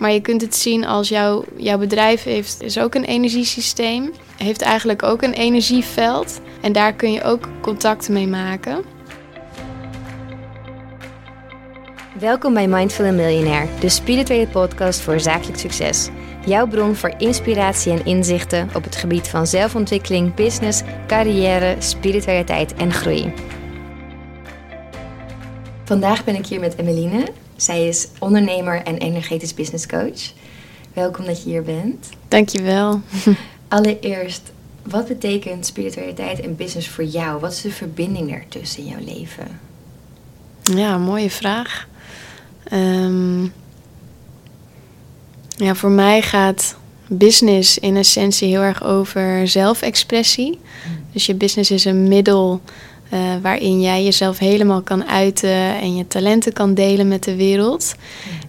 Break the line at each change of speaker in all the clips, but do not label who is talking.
Maar je kunt het zien als jouw, jouw bedrijf heeft, is ook een energiesysteem. Heeft eigenlijk ook een energieveld. En daar kun je ook contacten mee maken.
Welkom bij Mindful Millionaire, de spirituele podcast voor zakelijk succes. Jouw bron voor inspiratie en inzichten op het gebied van zelfontwikkeling, business, carrière, spiritualiteit en groei. Vandaag ben ik hier met Emmeline. Zij is ondernemer en energetisch business coach. Welkom dat je hier bent.
Dankjewel.
Allereerst, wat betekent spiritualiteit en business voor jou? Wat is de verbinding ertussen in jouw leven?
Ja, mooie vraag. Ehm, ja, voor mij gaat business in essentie heel erg over zelfexpressie. Dus je business is een middel uh, waarin jij jezelf helemaal kan uiten en je talenten kan delen met de wereld.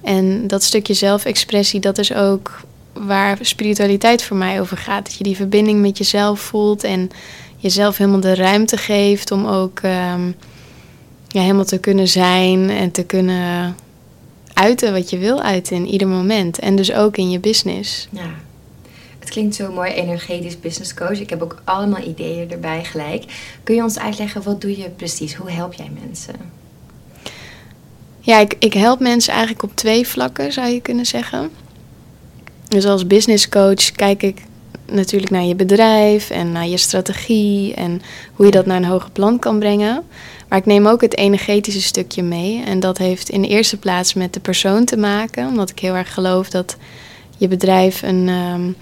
En dat stukje zelfexpressie, dat is ook waar spiritualiteit voor mij over gaat. Dat je die verbinding met jezelf voelt en jezelf helemaal de ruimte geeft om ook um, ja, helemaal te kunnen zijn en te kunnen uiten wat je wil uiten in ieder moment. En dus ook in je business.
Ja. Klinkt zo mooi, energetisch business coach. Ik heb ook allemaal ideeën erbij gelijk. Kun je ons uitleggen, wat doe je precies? Hoe help jij mensen?
Ja, ik, ik help mensen eigenlijk op twee vlakken, zou je kunnen zeggen. Dus als business coach kijk ik natuurlijk naar je bedrijf en naar je strategie en hoe je dat naar een hoger plan kan brengen. Maar ik neem ook het energetische stukje mee. En dat heeft in de eerste plaats met de persoon te maken. Omdat ik heel erg geloof dat je bedrijf een, um,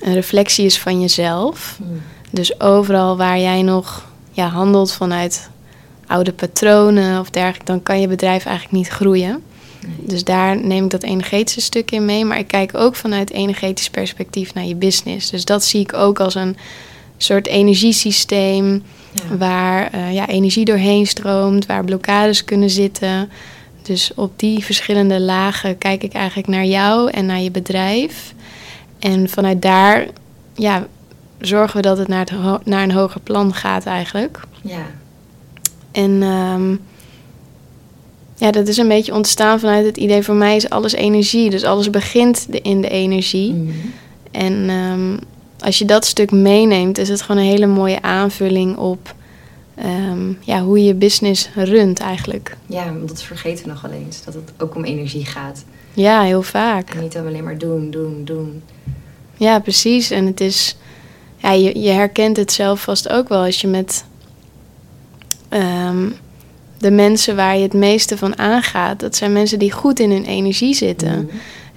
een reflectie is van jezelf. Hmm. Dus overal waar jij nog ja, handelt vanuit oude patronen of dergelijke, dan kan je bedrijf eigenlijk niet groeien. Dus daar neem ik dat energetische stuk in mee. Maar ik kijk ook vanuit energetisch perspectief naar je business. Dus dat zie ik ook als een soort energiesysteem Waar uh, ja, energie doorheen stroomt, waar blokkades kunnen zitten. Dus op die verschillende lagen kijk ik eigenlijk naar jou en naar je bedrijf. En vanuit daar ja, zorgen we dat het naar, het naar een hoger plan gaat eigenlijk.
Ja.
En um, ja, dat is een beetje ontstaan vanuit het idee... voor mij is alles energie, dus alles begint in de energie. Mm -hmm. En um, als je dat stuk meeneemt, is het gewoon een hele mooie aanvulling op um, ja, hoe je business runt eigenlijk.
Ja, want dat vergeten we nog wel eens, dat het ook om energie gaat.
Ja, heel vaak.
En niet alleen maar doen, doen, doen.
Ja, precies. En het is, ja, je, je herkent het zelf vast ook wel als je met um, de mensen waar je het meeste van aangaat, dat zijn mensen die goed in hun energie zitten. Mm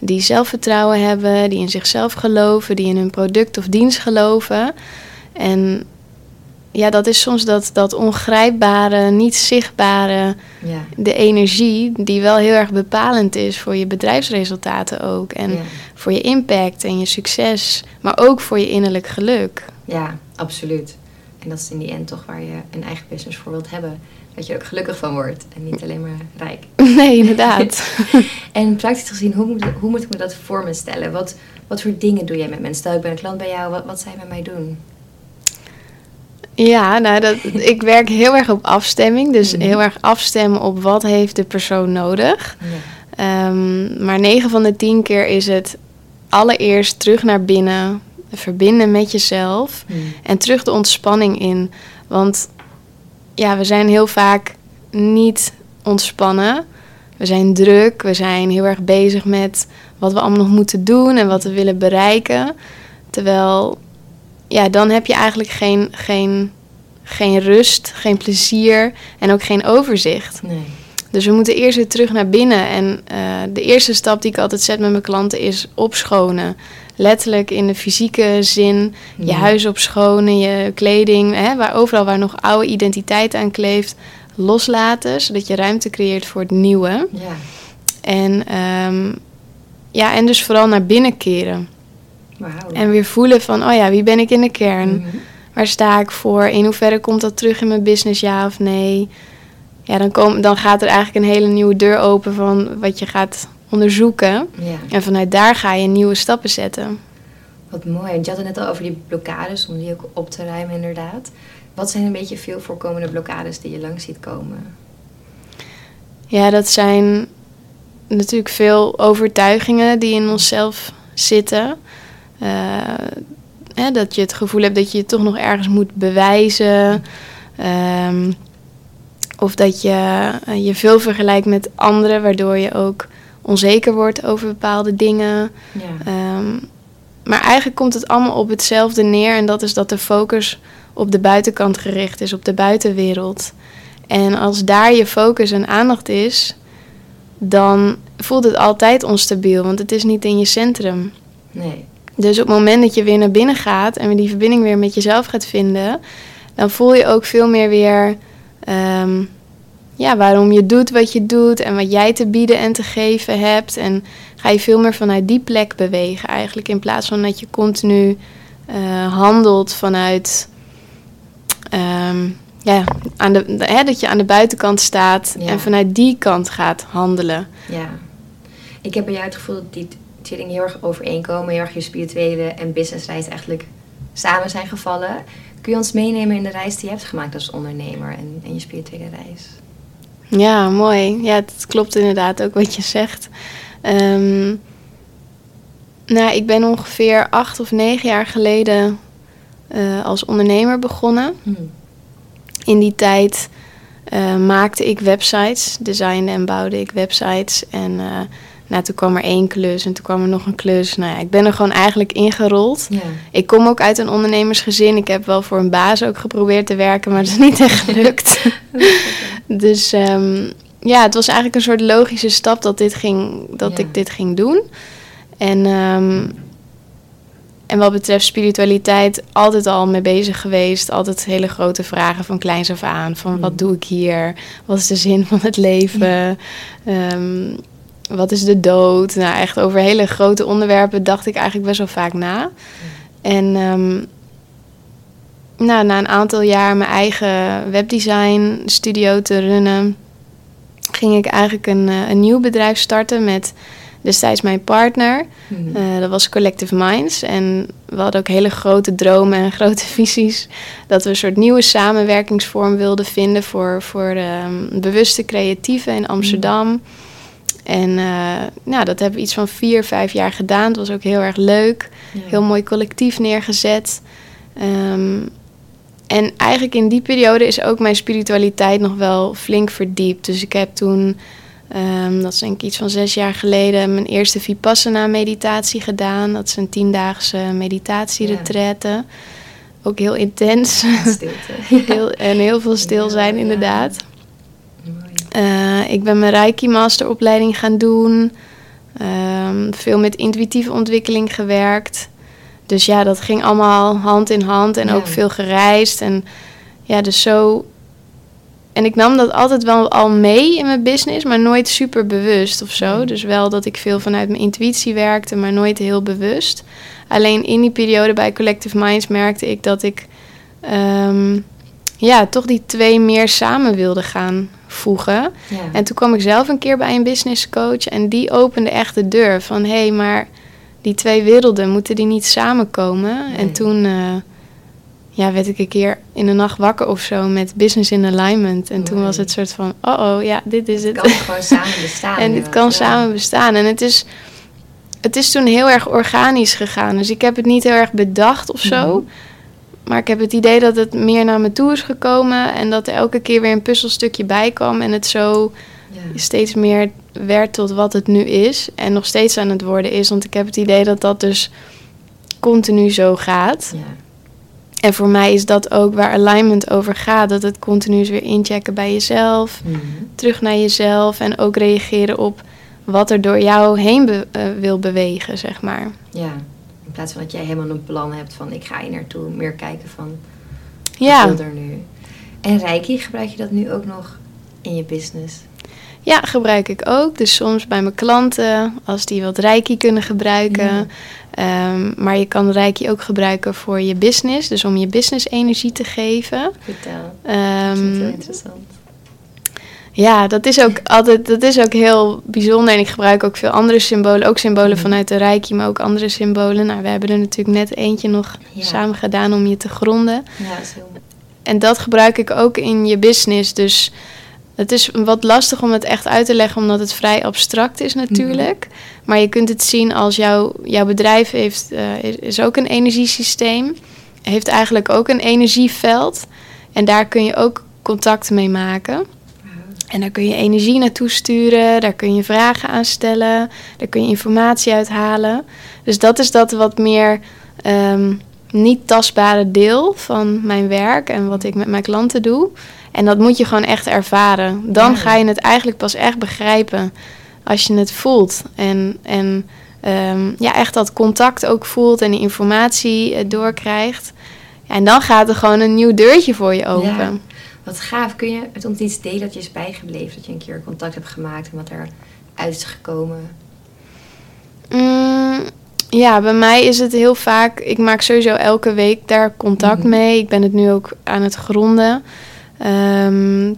die zelfvertrouwen hebben, die in zichzelf geloven, die in hun product of dienst geloven. En ja, dat is soms dat, dat ongrijpbare, niet zichtbare, ja. de energie die wel heel erg bepalend is voor je bedrijfsresultaten ook. En voor je impact en je succes, maar ook voor je innerlijk geluk.
Ja, absoluut. En dat is in die end toch waar je een eigen business voor wilt hebben dat je er ook gelukkig van wordt en niet alleen maar rijk.
Nee, inderdaad.
en praktisch gezien, hoe moet, hoe moet ik me dat voor me stellen? Wat, wat voor dingen doe jij met mensen? Stel, ik ben een klant bij jou, wat, wat zij met mij doen?
Ja, nou, dat, ik werk heel erg op afstemming. Dus mhm. heel erg afstemmen op wat heeft de persoon nodig. Ja. Um, maar 9 van de 10 keer is het allereerst terug naar binnen, verbinden met jezelf mhm. en terug de ontspanning in. Want ja, we zijn heel vaak niet ontspannen. We zijn druk, we zijn heel erg bezig met wat we allemaal nog moeten doen en wat we willen bereiken. Terwijl, ja, dan heb je eigenlijk geen, geen, geen rust, geen plezier en ook geen overzicht.
Nee.
Dus we moeten eerst weer terug naar binnen. En uh, de eerste stap die ik altijd zet met mijn klanten is opschonen letterlijk in de fysieke zin je huis opschonen, je kleding, hè, waar overal waar nog oude identiteit aan kleeft, loslaten, zodat je ruimte creëert voor het nieuwe.
Ja.
En, um, ja, en dus vooral naar binnen keren.
Wow.
En weer voelen van, oh ja, wie ben ik in de kern? Mm -hmm. Waar sta ik voor? In hoeverre komt dat terug in mijn business, ja of nee? Ja, dan, kom, dan gaat er eigenlijk een hele nieuwe deur open van wat je gaat onderzoeken.
Ja.
En vanuit daar ga je nieuwe stappen zetten.
Wat mooi. Je had het net al over die blokkades, om die ook op te ruimen inderdaad. Wat zijn een beetje veel voorkomende blokkades die je langs ziet komen?
Ja, dat zijn natuurlijk veel overtuigingen die in onszelf zitten. Eh, hè, dat je het gevoel hebt dat je je toch nog ergens moet bewijzen. Ehm, of dat je eh, je veel vergelijkt met anderen, waardoor je ook onzeker wordt over bepaalde dingen.
Ja.
Ehm, maar eigenlijk komt het allemaal op hetzelfde neer. En dat is dat de focus op de buitenkant gericht is, op de buitenwereld. En als daar je focus en aandacht is, dan voelt het altijd onstabiel, want het is niet in je centrum.
Nee.
Dus op het moment dat je weer naar binnen gaat en weer die verbinding weer met jezelf gaat vinden, dan voel je ook veel meer weer ehm, ja, waarom je doet wat je doet en wat jij te bieden en te geven hebt. En ga je veel meer vanuit die plek bewegen eigenlijk, in plaats van dat je continu eh, handelt vanuit. ehm, ja, aan de, hè, dat je aan de buitenkant staat
Ja.
en vanuit die kant gaat handelen.
Ja. Ik heb bij jou het gevoel dat die twee dingen heel erg overeenkomen. Heel erg je spirituele en businessreis eigenlijk samen zijn gevallen. Kun je ons meenemen in de reis die je hebt gemaakt als ondernemer en, en je spirituele reis?
Ja, mooi. Ja, het klopt inderdaad ook wat je zegt. Ehm, nou, ik ben ongeveer acht of negen jaar geleden eh, als ondernemer begonnen.
Hm.
In die tijd eh, maakte ik websites, designde en bouwde ik websites. En eh, nou, toen kwam er één klus en toen kwam er nog een klus. Nou ja, ik ben er gewoon eigenlijk ingerold.
Ja.
Ik kom ook uit een ondernemersgezin. Ik heb wel voor een baas ook geprobeerd te werken, maar dat is niet echt gelukt. dus ehm, ja, het was eigenlijk een soort logische stap dat, dit ging, dat
Ja.
ik dit ging doen. En, ehm, en wat betreft spiritualiteit, altijd al mee bezig geweest. Altijd hele grote vragen van kleins af aan. Van
Mm.
wat doe ik hier? Wat is de zin van het leven? Ehm, wat is de dood? Nou, echt over hele grote onderwerpen dacht ik eigenlijk best wel vaak na. En ehm, nou, na een aantal jaar mijn eigen webdesign studio te runnen, ging ik eigenlijk een, eh, een nieuw bedrijf starten met destijds mijn partner.
Hm.
Eh, dat was Collective Minds. En we hadden ook hele grote dromen en grote visies. Dat we een soort nieuwe samenwerkingsvorm wilden vinden voor, voor ehm, bewuste creatieven in Amsterdam. En eh, nou, dat hebben we iets van vier, vijf jaar gedaan. Het was ook heel erg leuk.
Ja.
Heel mooi collectief neergezet. Ehm, en eigenlijk in die periode is ook mijn spiritualiteit nog wel flink verdiept. Dus ik heb toen, ehm, dat is denk ik iets van zes jaar geleden, mijn eerste Vipassana-meditatie gedaan. Dat is een tiendaagse meditatieretraite. Ook heel intens.
Stilte.
heel, en heel veel stil zijn,
ja.
inderdaad. Eh, ik ben mijn Reiki masteropleiding gaan doen. Ehm, veel met intuïtieve ontwikkeling gewerkt. Dus ja, dat ging allemaal hand in hand en
Ja.
ook veel gereisd. En ja, dus zo. En ik nam dat altijd wel al mee in mijn business, maar nooit super bewust of zo.
Mm.
Dus wel dat ik veel vanuit mijn intuïtie werkte, maar nooit heel bewust. Alleen in die periode bij Collective Minds merkte ik dat ik ehm, ja, toch die twee meer samen wilde gaan voegen.
Ja.
En toen kwam ik zelf een keer bij een business coach en die opende echt de deur van hé, hey, maar die twee werelden moeten die niet samenkomen?
Nee.
En toen eh, ja, werd ik een keer in de nacht wakker of zo met business in alignment. En toen was het soort van oh oh ja, dit is
Het
het.
kan gewoon samen bestaan.
en dit kan
Ja.
samen bestaan. En het is, het is toen heel erg organisch gegaan. Dus ik heb het niet heel erg bedacht of zo.
Mhm.
Maar ik heb het idee dat het meer naar me toe is gekomen. En dat er elke keer weer een puzzelstukje bij kwam. En het zo
Ja.
steeds meer werd tot wat het nu is. En nog steeds aan het worden is. Want ik heb het idee dat dat dus continu zo gaat.
Ja.
En voor mij is dat ook waar alignment over gaat. Dat het continu is weer inchecken bij jezelf.
Mhm.
Terug naar jezelf. En ook reageren op wat er door jou heen be- eh, wil bewegen, zeg maar.
ja. In plaats van dat jij helemaal een plan hebt van ik ga hier naartoe. Meer kijken van wat
Ja,
wil er nu. En Reiki, gebruik je dat nu ook nog in je business?
ja, gebruik ik ook. Dus soms bij mijn klanten, als die wat reiki kunnen gebruiken.
Ja.
Ehm, maar je kan reiki ook gebruiken voor je business. Dus om je business energie te geven.
Vertel.
Ehm,
dat is heel interessant.
Ja, dat is ook altijd dat is ook heel bijzonder. En ik gebruik ook veel andere symbolen. Ook symbolen
Mhm.
vanuit de Reiki, maar ook andere symbolen. Nou, we hebben er natuurlijk net eentje nog
Ja.
samen gedaan om je te gronden.
Ja, dat is heel mooi.
En dat gebruik ik ook in je business. Dus het is wat lastig om het echt uit te leggen, omdat het vrij abstract is natuurlijk. Maar je kunt het zien als jouw, jouw bedrijf heeft, eh, is- is ook een energiesysteem. Heeft eigenlijk ook een energieveld. En daar kun je ook contact mee maken. En daar kun je energie naartoe sturen, daar kun je vragen aan stellen, daar kun je informatie uithalen. Dus dat is dat wat meer ehm, niet tastbare deel van mijn werk en wat ik met mijn klanten doe. En dat moet je gewoon echt ervaren. Dan
Ja.
ga je het eigenlijk pas echt begrijpen als je het voelt. En, en ehm, ja, echt dat contact ook voelt en die informatie eh, doorkrijgt. En dan gaat er gewoon een nieuw deurtje voor je open.
Ja. Wat gaaf. Kun je met ons iets delen dat je is bijgebleven? Dat je een keer contact hebt gemaakt en wat er uit is gekomen?
Mm, ja, bij mij is het heel vaak. Ik maak sowieso elke week daar contact
Mhm.
mee. Ik ben het nu ook aan het gronden. Ehm,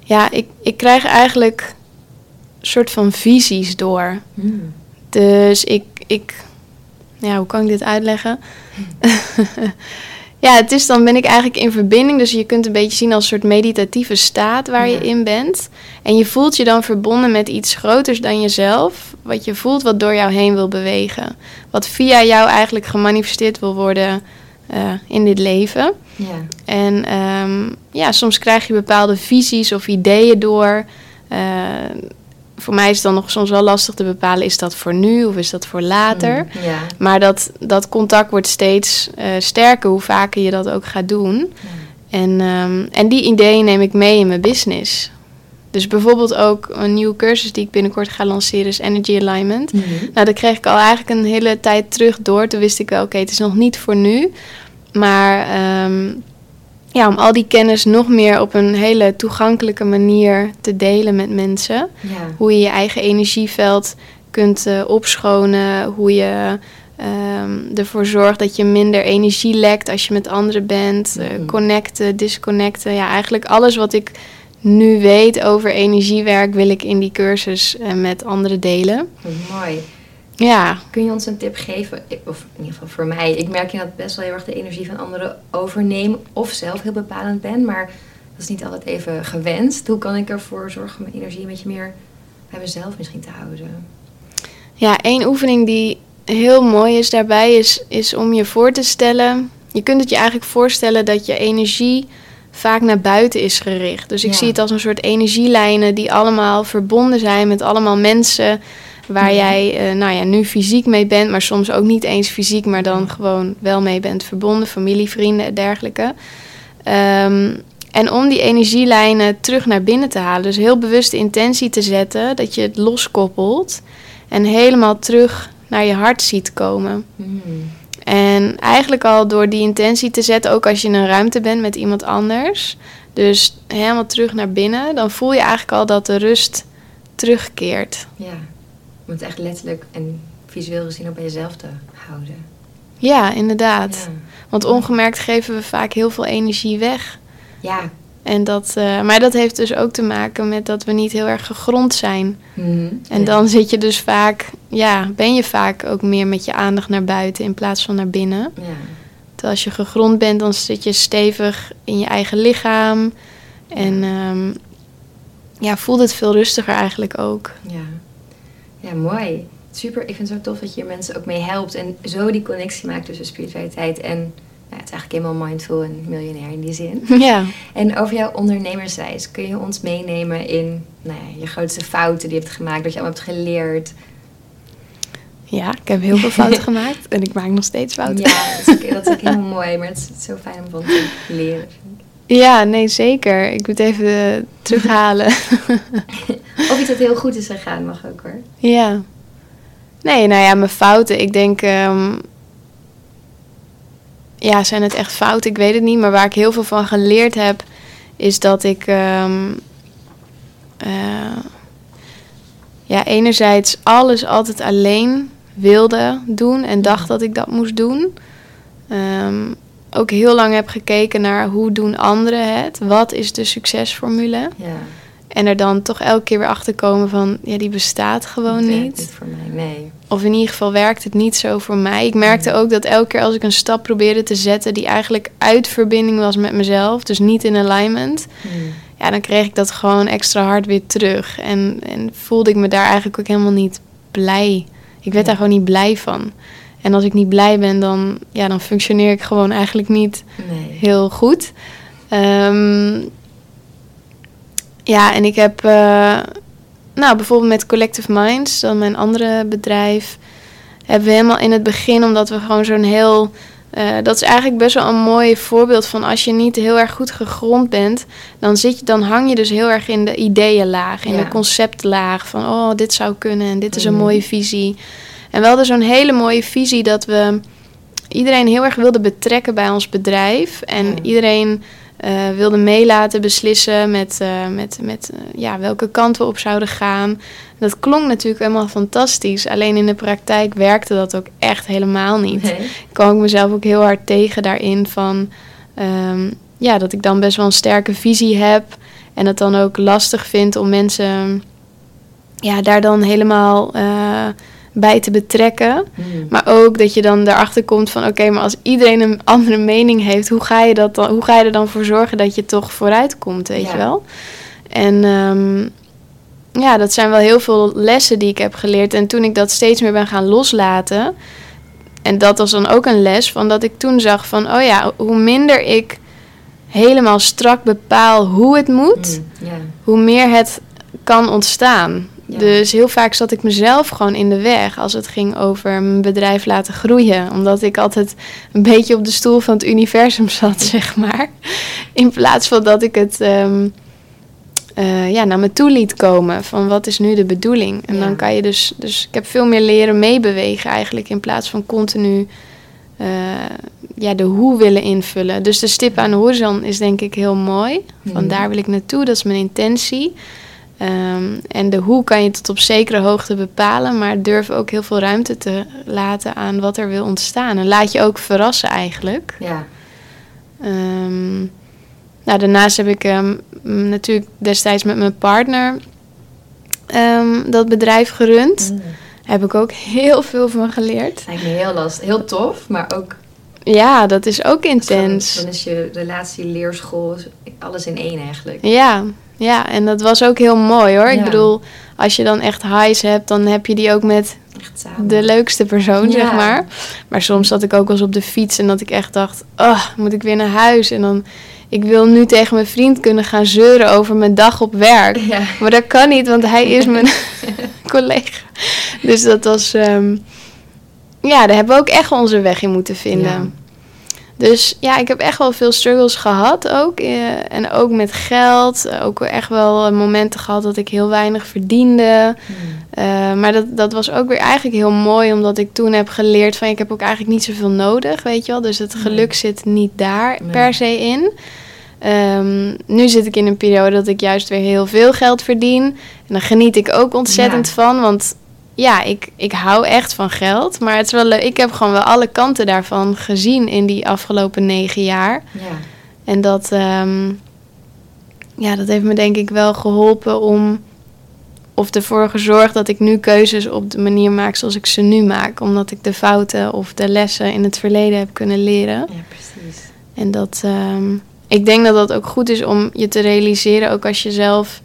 ja, ik, ik krijg eigenlijk een soort van visies door.
Hmm.
Dus ik, ik ja, hoe kan ik dit uitleggen? ja, het is dan ben ik eigenlijk in verbinding. Dus je kunt een beetje zien als een soort meditatieve staat waar je in bent. En je voelt je dan verbonden met iets groters dan jezelf. Wat je voelt wat door jou heen wil bewegen. Wat via jou eigenlijk gemanifesteerd wil worden eh, in dit leven.
Ja.
En ehm, ja, soms krijg je bepaalde visies of ideeën door. Eh, voor mij is het dan nog soms wel lastig te bepalen: is dat voor nu of is dat voor later?
Ja.
Maar dat, dat contact wordt steeds eh, sterker hoe vaker je dat ook gaat doen.
Ja.
En, ehm, en die ideeën neem ik mee in mijn business. Dus bijvoorbeeld ook een nieuwe cursus die ik binnenkort ga lanceren is Energy Alignment.
Mhm.
Nou, dat kreeg ik al eigenlijk een hele tijd terug door. Toen wist ik wel, oké, het is nog niet voor nu. Maar ehm, ja, om al die kennis nog meer op een hele toegankelijke manier te delen met mensen.
Ja.
Hoe je je eigen energieveld kunt eh, opschonen. Hoe je ehm, ervoor zorgt dat je minder energie lekt als je met anderen bent. eh,
Mhm.
connecten, disconnecten. Ja, eigenlijk alles wat ik nu weet over energiewerk wil ik in die cursus eh, met anderen delen.
Mooi.
Ja,
Kun je ons een tip geven? Ik- Of in ieder geval voor mij. Ik merk dat best wel heel erg de energie van anderen overneem. Of zelf heel bepalend ben. Maar dat is niet altijd even gewenst. Hoe kan ik ervoor zorgen om mijn energie een beetje meer bij mezelf misschien te houden?
Ja, één oefening die heel mooi is daarbij is, is om je voor te stellen. Je kunt het je eigenlijk voorstellen dat je energie vaak naar buiten is gericht. Dus ik
Ja.
zie het als een soort energielijnen die allemaal verbonden zijn met allemaal mensen waar
Ja.
jij eh, nou ja, nu fysiek mee bent, maar soms ook niet eens fysiek, maar dan gewoon wel mee bent verbonden, familie, vrienden en dergelijke. Ehm, en om die energielijnen terug naar binnen te halen, dus heel bewust de intentie te zetten dat je het loskoppelt en helemaal terug naar je hart ziet komen.
Hmm.
En eigenlijk al door die intentie te zetten, ook als je in een ruimte bent met iemand anders, dus helemaal terug naar binnen, dan voel je eigenlijk al dat de rust terugkeert.
Ja. Om het echt letterlijk en visueel gezien ook bij jezelf te houden.
Ja, inderdaad.
Ja.
Want ongemerkt geven we vaak heel veel energie weg.
Ja.
En dat, eh, maar dat heeft dus ook te maken met dat we niet heel erg gegrond zijn.
Mhm.
En
Ja.
dan zit je dus vaak, ja, ben je vaak ook meer met je aandacht naar buiten in plaats van naar binnen.
Ja.
Terwijl als je gegrond bent, dan zit je stevig in je eigen lichaam. En ehm, ja, voelt het veel rustiger eigenlijk ook.
Ja. Ja, mooi. Super. Ik vind het zo tof dat je hier mensen ook mee helpt. En zo die connectie maakt tussen spiritualiteit en... Nou, het is eigenlijk helemaal mindful en miljonair in die zin.
Ja,
En over jouw ondernemersreis, kun je ons meenemen in nou ja, je grootste fouten die je hebt gemaakt, dat je allemaal hebt geleerd?
ja, ik heb heel veel fouten gemaakt en ik maak nog steeds fouten.
Ja, dat is, ook, dat is ook helemaal mooi, maar het is zo fijn om van te leren. vind ik.
Ja, nee, zeker. Ik moet even terughalen.
Of iets dat heel goed is gegaan, mag ook hoor.
ja. Nee, nou ja, mijn fouten. Ik denk... ehm, ja, zijn het echt fouten? Ik weet het niet. Maar waar ik heel veel van geleerd heb... is dat ik... ehm, eh, ja, enerzijds alles altijd alleen wilde doen... en dacht dat ik dat moest doen. Ehm, ook heel lang heb gekeken naar hoe doen anderen het? Wat is de succesformule?
Ja,
En er dan toch elke keer weer achter komen van, ja, die bestaat gewoon niet
voor mij, nee.
Of in ieder geval werkt het niet zo voor mij. Ik merkte ook dat elke keer als ik een stap probeerde te zetten die eigenlijk uit verbinding was met mezelf, dus niet in alignment,
Hmm.
ja, dan kreeg ik dat gewoon extra hard weer terug. En, en voelde ik me daar eigenlijk ook helemaal niet blij. Ik werd daar gewoon niet blij van. En als ik niet blij ben, dan, ja, dan functioneer ik gewoon eigenlijk niet
Nee.
heel goed. Ehm, ja, en ik heb, eh, nou bijvoorbeeld met Collective Minds, dan mijn andere bedrijf, hebben we helemaal in het begin, omdat we gewoon zo'n heel, eh, dat is eigenlijk best wel een mooi voorbeeld van als je niet heel erg goed gegrond bent, dan, zit je, dan hang je dus heel erg in de ideeënlaag, in
Ja.
de conceptlaag van, oh, dit zou kunnen en dit is een
Mhm.
mooie visie. En we hadden zo'n hele mooie visie dat we iedereen heel erg wilden betrekken bij ons bedrijf. En
Ja.
iedereen eh, wilde mee laten beslissen met, eh, met, met eh, ja, welke kant we op zouden gaan. Dat klonk natuurlijk helemaal fantastisch. Alleen in de praktijk werkte dat ook echt helemaal niet.
Nee.
kwam ik mezelf ook heel hard tegen daarin van... ehm, ja, dat ik dan best wel een sterke visie heb. En het dan ook lastig vind om mensen ja, daar dan helemaal bij te betrekken.
Hmm.
Maar ook dat je dan erachter komt van... oké, maar als iedereen een andere mening heeft... Hoe ga, je dat dan, hoe ga je er dan voor zorgen dat je toch vooruit komt, weet
Ja.
je wel? En ehm, ja, dat zijn wel heel veel lessen die ik heb geleerd. En toen ik dat steeds meer ben gaan loslaten... en dat was dan ook een les... van dat ik toen zag van... oh ja, hoe minder ik helemaal strak bepaal hoe het moet...
Hmm.
Hoe meer het kan ontstaan.
Ja.
Dus heel vaak zat ik mezelf gewoon in de weg als het ging over mijn bedrijf laten groeien. Omdat ik altijd een beetje op de stoel van het universum zat, zeg maar. In plaats van dat ik het ehm, eh, ja, naar me toe liet komen van wat is nu de bedoeling. En
Ja.
dan kan je dus, dus ik heb veel meer leren meebewegen eigenlijk in plaats van continu eh, ja, de hoe willen invullen. Dus de stip aan de horizon is denk ik heel mooi. Van
Mhm.
daar wil ik naartoe, dat is mijn intentie. Ehm, en de hoe kan je tot op zekere hoogte bepalen, maar durf ook heel veel ruimte te laten aan wat er wil ontstaan. En laat je ook verrassen eigenlijk.
Ja.
Ehm, nou, daarnaast heb ik ehm, natuurlijk destijds met mijn partner dat bedrijf gerund.
Hmm.
Heb ik ook heel veel van geleerd.
Lijkt me heel lastig. Heel tof, maar ook
Ja, dat is ook intens.
Dan is je relatie, leerschool, alles in één eigenlijk.
Ja, ja, en dat was ook heel mooi hoor.
Ja.
Ik bedoel, als je dan echt highs hebt, dan heb je die ook met de leukste persoon,
Ja.
zeg maar. Maar soms zat ik ook wel eens op de fiets en dat ik echt dacht, oh, moet ik weer naar huis? En dan, ik wil nu tegen mijn vriend kunnen gaan zeuren over mijn dag op werk.
Ja.
Maar dat kan niet, want hij is mijn collega. Dus dat was, ehm, ja, daar hebben we ook echt onze weg in moeten vinden. Dus ja, ik heb echt wel veel struggles gehad ook. eh, en ook met geld. Ook echt wel eh, momenten gehad dat ik heel weinig verdiende.
Hmm.
Eh, maar dat, dat was ook weer eigenlijk heel mooi, omdat ik toen heb geleerd van ik heb ook eigenlijk niet zoveel nodig, weet je wel. Dus het
Nee.
geluk zit niet daar
Nee.
per se in. Ehm, nu zit ik in een periode dat ik juist weer heel veel geld verdien. En daar geniet ik ook ontzettend
Ja.
van, want ja, ik, ik hou echt van geld. Maar het is wel leuk. Ik heb gewoon wel alle kanten daarvan gezien in die afgelopen negen jaar.
Ja.
En dat, ehm, ja, dat heeft me denk ik wel geholpen om. Of ervoor gezorgd dat ik nu keuzes op de manier maak zoals ik ze nu maak. Omdat ik de fouten of de lessen in het verleden heb kunnen leren.
ja, precies.
En dat, ehm, ik denk dat dat ook goed is om je te realiseren, ook als je zelf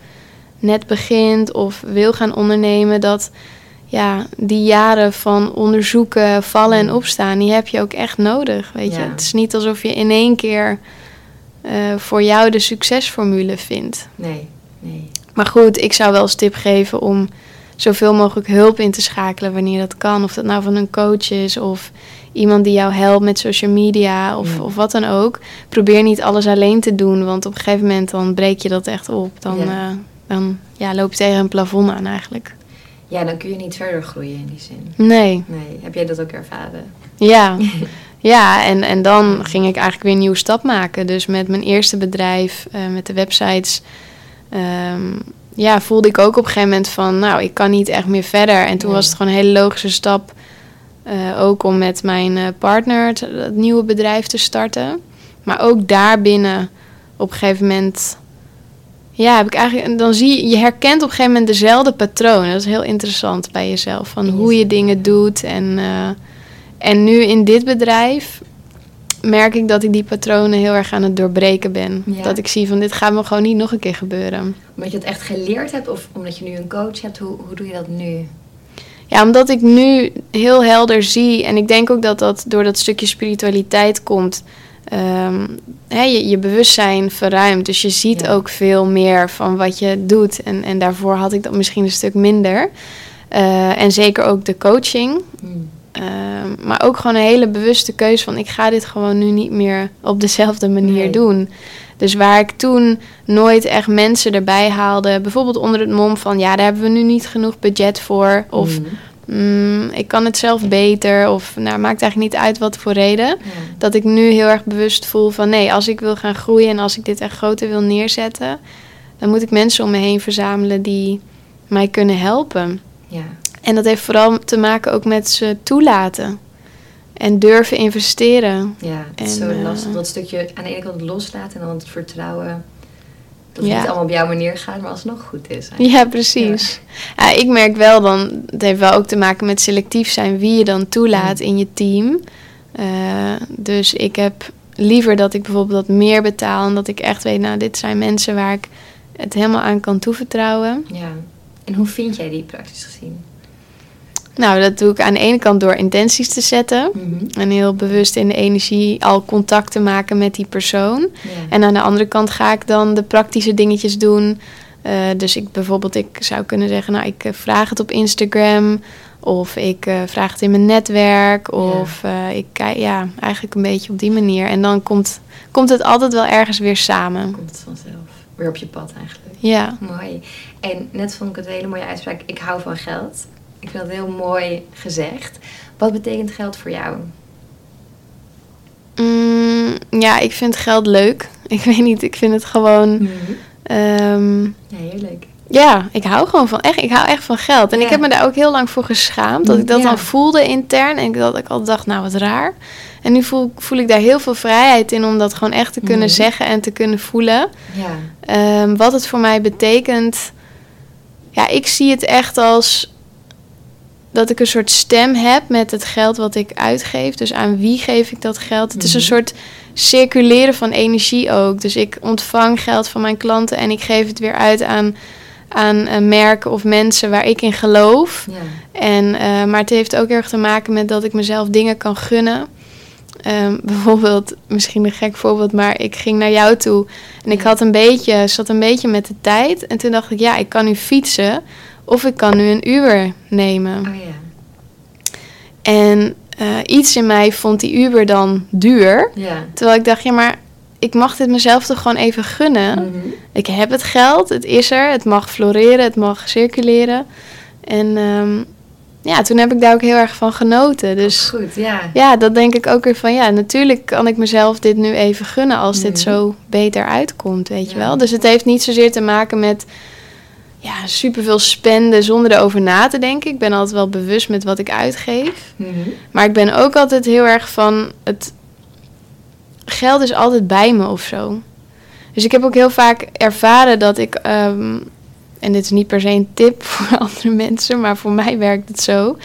net begint of wil gaan ondernemen, dat ja, die jaren van onderzoeken, vallen en opstaan, die heb je ook echt nodig. Weet je, het is niet alsof je in één keer eh, voor jou de succesformule vindt.
Nee, nee.
Maar goed, ik zou wel als tip geven om zoveel mogelijk hulp in te schakelen wanneer dat kan. Of dat nou van een coach is of iemand die jou helpt met social media of,
Ja.
of wat dan ook. Probeer niet alles alleen te doen, want op een gegeven moment dan breek je dat echt op. Dan,
Ja.
ja. dan ja, loop je tegen een plafond aan eigenlijk.
Ja, dan kun je niet verder groeien in die zin.
Nee,
Nee, heb jij dat ook ervaren?
ja. Ja, en, en dan ging ik eigenlijk weer een nieuwe stap maken. Dus met mijn eerste bedrijf, eh, met de websites, ehm, ja, voelde ik ook op een gegeven moment van, nou, ik kan niet echt meer verder. En toen
Nee.
was het gewoon een hele logische stap, eh, ook om met mijn eh, partner het, het nieuwe bedrijf te starten. Maar ook daarbinnen, op een gegeven moment, ja, heb ik eigenlijk, dan zie je, je herkent op een gegeven moment dezelfde patronen. Dat is heel interessant bij jezelf, van hoe je dingen doet en... eh, en nu in dit bedrijf merk ik dat ik die patronen heel erg aan het doorbreken ben.
Ja.
Dat ik zie van dit gaat me gewoon niet nog een keer gebeuren.
Omdat je het echt geleerd hebt of omdat je nu een coach hebt, hoe, hoe doe je dat nu?
Ja, omdat ik nu heel helder zie en ik denk ook dat dat door dat stukje spiritualiteit komt. Ehm, hè, je, je bewustzijn verruimt. Dus je ziet
Ja.
ook veel meer van wat je doet. En, en daarvoor had ik dat misschien een stuk minder. Eh, en zeker ook de coaching.
Hmm.
Ehm, maar ook gewoon een hele bewuste keuze van ik ga dit gewoon nu niet meer op dezelfde manier
Nee.
doen. Dus waar ik toen nooit echt mensen erbij haalde, bijvoorbeeld onder het mom van ja, daar hebben we nu niet genoeg budget voor. Of
Hmm.
Mm, ik kan het zelf beter. Of nou, maakt eigenlijk niet uit wat voor reden.
Ja.
Dat ik nu heel erg bewust voel van nee, als ik wil gaan groeien en als ik dit echt groter wil neerzetten, dan moet ik mensen om me heen verzamelen die mij kunnen helpen.
ja.
En dat heeft vooral te maken ook met ze toelaten. En durven investeren.
Ja, het is
En,
zo
eh,
lastig. Dat stukje aan de ene kant loslaten en dan het vertrouwen. Dat het
Ja.
niet allemaal op jouw manier gaat, maar alsnog goed is. eigenlijk.
Ja, precies. Ja. ik merk wel dan, het heeft wel ook te maken met selectief zijn wie je dan toelaat in je team. Eh, dus ik heb liever dat ik bijvoorbeeld wat meer betaal en dat ik echt weet, nou, dit zijn mensen waar ik het helemaal aan kan toevertrouwen.
Ja. En hoe vind jij die praktisch gezien?
Nou, dat doe ik aan de ene kant door intenties te zetten.
Mhm.
En heel bewust in de energie al contact te maken met die persoon. En aan de andere kant ga ik dan de praktische dingetjes doen. Eh, dus ik bijvoorbeeld, ik zou kunnen zeggen, nou, ik eh, vraag het op Instagram. Of ik eh, vraag het in mijn netwerk. Of ik kijk, ja, eigenlijk een beetje op die manier. En dan komt, komt het altijd wel ergens weer samen.
Komt het vanzelf. Weer op je pad eigenlijk.
Ja.
Mooi. En net vond ik het een hele mooie uitspraak. Ik hou van geld. Ik vind dat heel mooi gezegd. Wat betekent geld voor jou?
Mm, ja, ik vind geld leuk. Ik weet niet, ik vind het gewoon... ehm,
Ja, heerlijk.
Ja, ik hou gewoon van echt. Ik hou echt van geld. En
Ja.
ik heb me daar ook heel lang voor geschaamd. Dat ik dat
Ja.
dan voelde intern. En dat ik altijd dacht, nou wat raar. En nu voel, voel ik daar heel veel vrijheid in om dat gewoon echt te kunnen
Mhm.
zeggen en te kunnen voelen.
Ja.
Ehm, wat het voor mij betekent. Ja, ik zie het echt als dat ik een soort stem heb met het geld wat ik uitgeef. Dus aan wie geef ik dat geld? Het is een
Mhm.
soort circuleren van energie ook. Dus ik ontvang geld van mijn klanten en ik geef het weer uit aan, aan eh, merken of mensen waar ik in geloof.
Ja.
En, eh, maar het heeft ook erg te maken met dat ik mezelf dingen kan gunnen. Ehm, bijvoorbeeld, misschien een gek voorbeeld, maar ik ging naar jou toe en ik had een beetje, zat een beetje met de tijd. En toen dacht ik, ja, ik kan nu fietsen of ik kan nu een Uber nemen.
Oh ja.
En eh, iets in mij vond die Uber dan duur.
Ja.
Terwijl ik dacht, ja, maar ik mag dit mezelf toch gewoon even gunnen.
Mhm.
Ik heb het geld, het is er, het mag floreren, het mag circuleren. En ehm, ja, toen heb ik daar ook heel erg van genoten. Dus
Goed, ja.
ja, dat denk ik ook weer van, ja, natuurlijk kan ik mezelf dit nu even gunnen als dit
Mhm.
zo beter uitkomt, weet je wel. Dus het heeft niet zozeer te maken met ja, superveel spenden zonder erover na te denken. Ik ben altijd wel bewust met wat ik uitgeef.
Mhm.
Maar ik ben ook altijd heel erg van het geld is altijd bij me of zo. Dus ik heb ook heel vaak ervaren dat ik, ehm, en dit is niet per se een tip voor andere mensen, maar voor mij werkt het zo,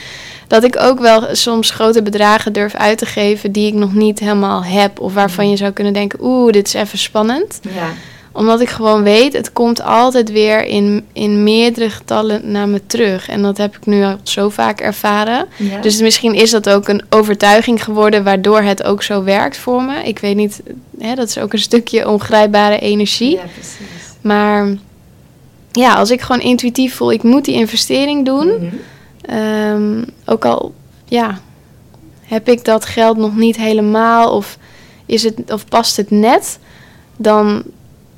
dat ik ook wel soms grote bedragen durf uit te geven die ik nog niet helemaal heb of waarvan je zou kunnen denken, oeh, dit is even spannend
Ja.
Omdat ik gewoon weet, het komt altijd weer in, in meerdere getallen naar me terug. En dat heb ik nu al zo vaak ervaren.
ja.
Dus misschien is dat ook een overtuiging geworden, waardoor het ook zo werkt voor me. Ik weet niet, hè, dat is ook een stukje ongrijpbare energie.
Ja, precies.
Maar ja, als ik gewoon intuïtief voel, ik moet die investering doen.
Mhm.
Ehm, ook al, ja, heb ik dat geld nog niet helemaal of, is het, of past het net, dan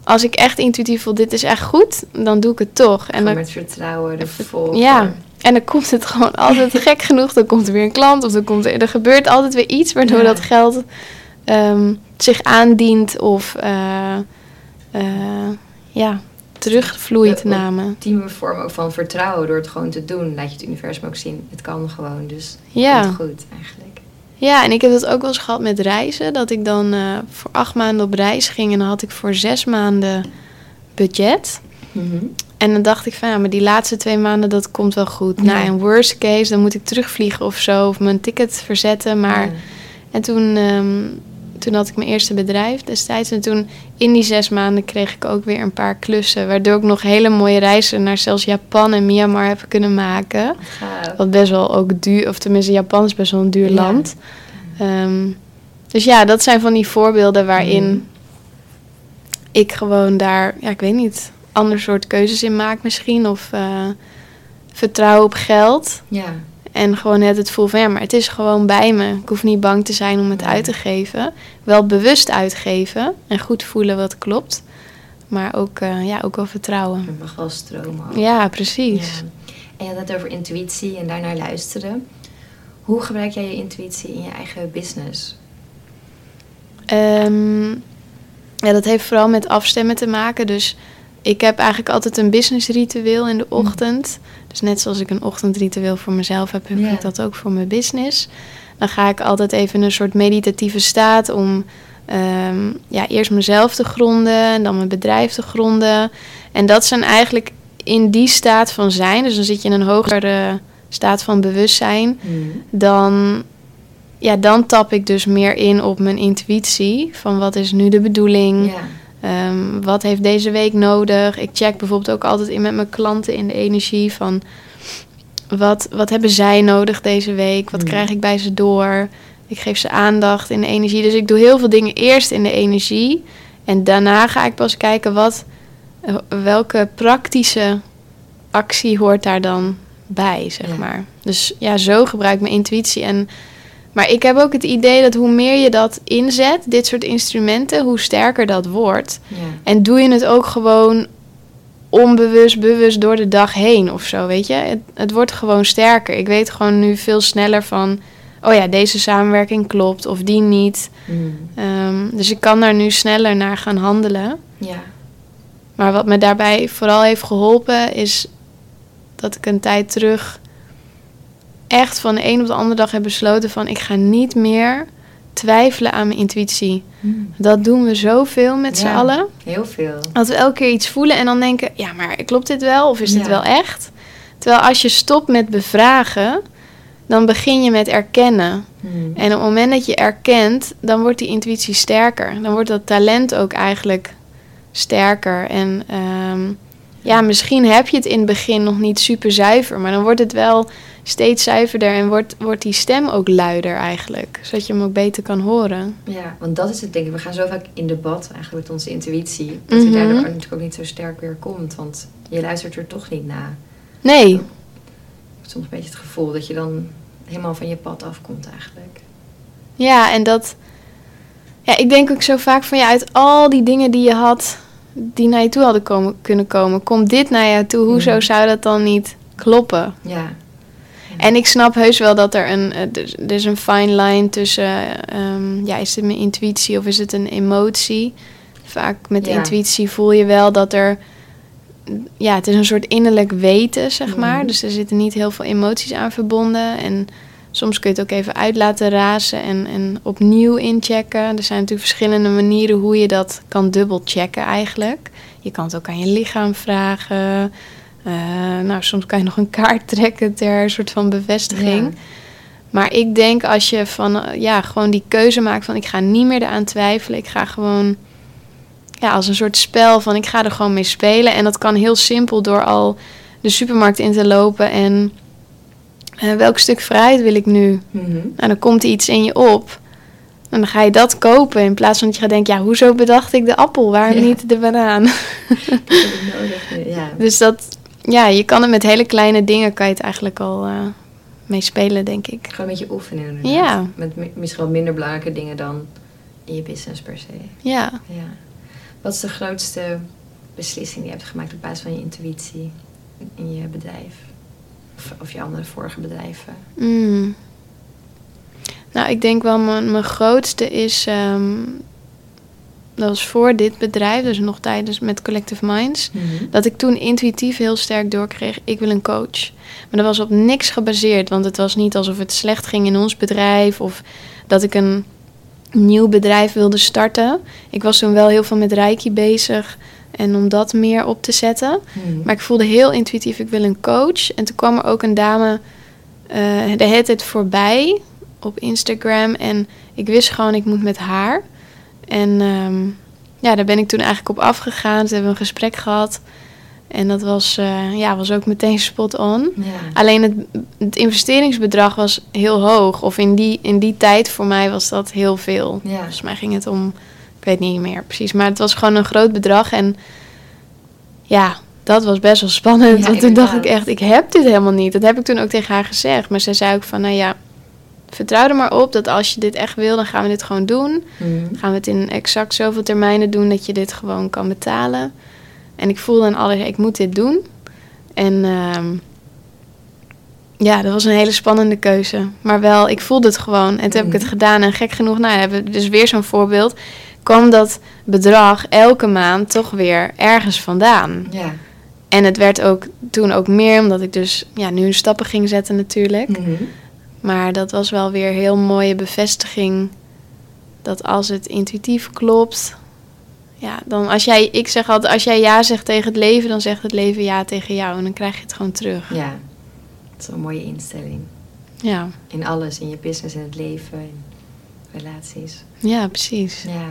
als ik echt intuïtief voel, dit is echt goed, dan doe ik het toch. En dan,
met vertrouwen ervoor.
ja, en dan komt het gewoon altijd gek genoeg, dan komt er weer een klant of dan komt er, er gebeurt altijd weer iets waardoor
Ja.
dat geld ehm, zich aandient of eh, eh, ja, terugvloeit
Ja,
naar me.
Ultieme vorm ook van vertrouwen door het gewoon te doen. Laat je het universum ook zien. Het kan gewoon, dus
Ja.
goed eigenlijk.
Ja, en ik heb dat ook wel eens gehad met reizen. Dat ik dan eh, voor acht maanden op reis ging en dan had ik voor zes maanden budget.
Mhm.
En dan dacht ik van ja, maar die laatste twee maanden dat komt wel goed.
Ja.
Nou, in worst case, dan moet ik terugvliegen of zo. Of mijn ticket verzetten. Maar
Ja.
en toen, ehm, toen had ik mijn eerste bedrijf destijds. En toen in die zes maanden kreeg ik ook weer een paar klussen. Waardoor ik nog hele mooie reizen naar zelfs Japan en Myanmar heb kunnen maken.
Gaaf.
Wat best wel ook duur, of tenminste Japan is best wel een duur
Ja.
land. Ehm, dus ja, dat zijn van die voorbeelden waarin
Mhm.
ik gewoon daar, ja, ik weet niet, ander soort keuzes in maak misschien. Of eh, vertrouwen op geld.
Ja,
En gewoon net het voel van ja, maar het is gewoon bij me. Ik hoef niet bang te zijn om het uit te geven. Wel bewust uitgeven en goed voelen wat klopt. Maar ook, eh, ja, ook wel vertrouwen.
het mag wel stromen. ook.
Ja, precies.
Ja. En je had het over intuïtie en daarnaar luisteren. Hoe gebruik jij je intuïtie in je eigen business?
Ehm, ja, dat heeft vooral met afstemmen te maken. Dus ik heb eigenlijk altijd een business ritueel in de ochtend. Dus net zoals ik een ochtendritueel voor mezelf heb, heb ik dat ook voor mijn business. Dan ga ik altijd even in een soort meditatieve staat om ehm, ja, eerst mezelf te gronden en dan mijn bedrijf te gronden. En dat zijn eigenlijk in die staat van zijn. Dus dan zit je in een hogere staat van bewustzijn dan, ja, dan tap ik dus meer in op mijn intuïtie. Van wat is nu de bedoeling?
Ja.
Ehm, wat heeft deze week nodig? Ik check bijvoorbeeld ook altijd in met mijn klanten in de energie van... Wat, wat hebben zij nodig deze week? Wat
Mm.
krijg ik bij ze door? Ik geef ze aandacht in de energie. Dus ik doe heel veel dingen eerst in de energie. En daarna ga ik pas kijken wat, eh, welke praktische actie hoort daar dan bij, zeg
Ja.
maar. Dus ja, zo gebruik ik mijn intuïtie. En, maar ik heb ook het idee dat hoe meer je dat inzet, dit soort instrumenten, hoe sterker dat wordt.
Ja.
En doe je het ook gewoon onbewust, bewust door de dag heen of zo, weet je? Het, het wordt gewoon sterker. Ik weet gewoon nu veel sneller van... oh ja, deze samenwerking klopt of die niet.
Mm.
Ehm, dus ik kan daar nu sneller naar gaan handelen.
Ja.
Maar wat me daarbij vooral heeft geholpen is dat ik een tijd terug echt van de een op de andere dag heb besloten van ik ga niet meer twijfelen aan mijn intuïtie.
Mm.
Dat doen we zoveel met z'n
Ja.
allen.
Heel veel.
Dat we elke keer iets voelen en dan denken, ja, maar klopt dit wel of is dit wel echt? Terwijl als je stopt met bevragen, dan begin je met erkennen.
Mm.
En op het moment dat je erkent, dan wordt die intuïtie sterker. Dan wordt dat talent ook eigenlijk sterker. En ehm, ja, misschien heb je het in het begin nog niet super zuiver, maar dan wordt het wel steeds zuiverder en wordt, wordt die stem ook luider eigenlijk. Zodat je hem ook beter kan horen.
Ja, want dat is het denk ik. We gaan zo vaak in debat eigenlijk met onze intuïtie. Dat
Mhm.
je daardoor natuurlijk ook niet zo sterk weer komt. Want je luistert er toch niet naar.
Nee,
Ik heb soms een beetje het gevoel dat je dan helemaal van je pad afkomt eigenlijk.
Ja, en dat. Ja, ik denk ook zo vaak van ja, uit al die dingen die je had, die naar je toe hadden komen, kunnen komen, komt dit naar jou toe. Hoezo
Mhm.
zou dat dan niet kloppen?
Ja.
En ik snap heus wel dat er een, eh, er er is een fine line tussen, ehm, ja, is het mijn intuïtie of is het een emotie? Vaak met
Ja.
intuïtie voel je wel dat er, ja, het is een soort innerlijk weten, zeg maar.
Mhm.
Dus er zitten niet heel veel emoties aan verbonden. En soms kun je het ook even uit laten razen en, en opnieuw inchecken. Er zijn natuurlijk verschillende manieren hoe je dat kan dubbelchecken eigenlijk. Je kan het ook aan je lichaam vragen. Eh, nou, soms kan je nog een kaart trekken ter soort van bevestiging.
Ja.
Maar ik denk als je van, eh, ja, gewoon die keuze maakt van ik ga niet meer eraan twijfelen. Ik ga gewoon, ja, als een soort spel van ik ga er gewoon mee spelen. En dat kan heel simpel door al de supermarkt in te lopen en eh, welk stuk vrijheid wil ik nu? Nou, dan komt er iets in je op. En dan ga je dat kopen in plaats van dat je gaat denken, ja, hoezo bedacht ik de appel? Waarom
Ja.
niet de banaan?
Heb nodig. Ja.
Dus dat, ja, je kan het met hele kleine dingen, kan je het eigenlijk al eh mee spelen, denk ik.
Gewoon een beetje oefenen inderdaad.
Ja.
Met mi- misschien wel minder belangrijke dingen dan in je business per se.
Ja.
Ja. Wat is de grootste beslissing die je hebt gemaakt op basis van je intuïtie in je bedrijf? Of, of je andere vorige bedrijven?
Mm. Nou, ik denk wel mijn, mijn grootste is. ehm, dat was voor dit bedrijf, dus nog tijdens met Collective Minds. Dat ik toen intuïtief heel sterk doorkreeg: ik wil een coach. Maar dat was op niks gebaseerd, want het was niet alsof het slecht ging in ons bedrijf of dat ik een nieuw bedrijf wilde starten. Ik was toen wel heel veel met Reiki bezig en om dat meer op te zetten.
Mhm.
Maar ik voelde heel intuïtief, ik wil een coach. En toen kwam er ook een dame, eh de het het voorbij. op Instagram. En ik wist gewoon, ik moet met haar. En ehm, ja, daar ben ik toen eigenlijk op afgegaan. Ze hebben een gesprek gehad. En dat was, eh, ja, was ook meteen spot on.
Ja.
Alleen het, het investeringsbedrag was heel hoog. Of in die, in die tijd voor mij was dat heel veel.
Ja.
Volgens mij ging het om, ik weet niet meer precies. Maar het was gewoon een groot bedrag. En ja, dat was best wel spannend.
Ja,
want toen dacht ik echt, ik heb dit helemaal niet. Dat heb ik toen ook tegen haar gezegd. Maar zij zei ook van, nou ja, vertrouw er maar op dat als je dit echt wil, dan gaan we dit gewoon doen. Dan gaan we het in exact zoveel termijnen doen dat je dit gewoon kan betalen. En ik voelde aan alles, ik moet dit doen. En ehm, ja, dat was een hele spannende keuze. Maar wel, ik voelde het gewoon. En toen heb ik het
Mhm.
gedaan. En gek genoeg, nou, hebben we dus weer zo'n voorbeeld. kwam dat bedrag elke maand toch weer ergens vandaan.
Ja.
En het werd ook toen ook meer, omdat ik dus ja, nu stappen ging zetten natuurlijk.
Mhm.
Maar dat was wel weer een heel mooie bevestiging. Dat als het intuïtief klopt. Ja, dan als jij, ik zeg altijd, als jij ja zegt tegen het leven, dan zegt het leven ja tegen jou. En dan krijg je het gewoon terug.
Ja. Dat is een mooie instelling.
Ja,
In alles, in je business, in het leven, in relaties.
ja precies.
Ja.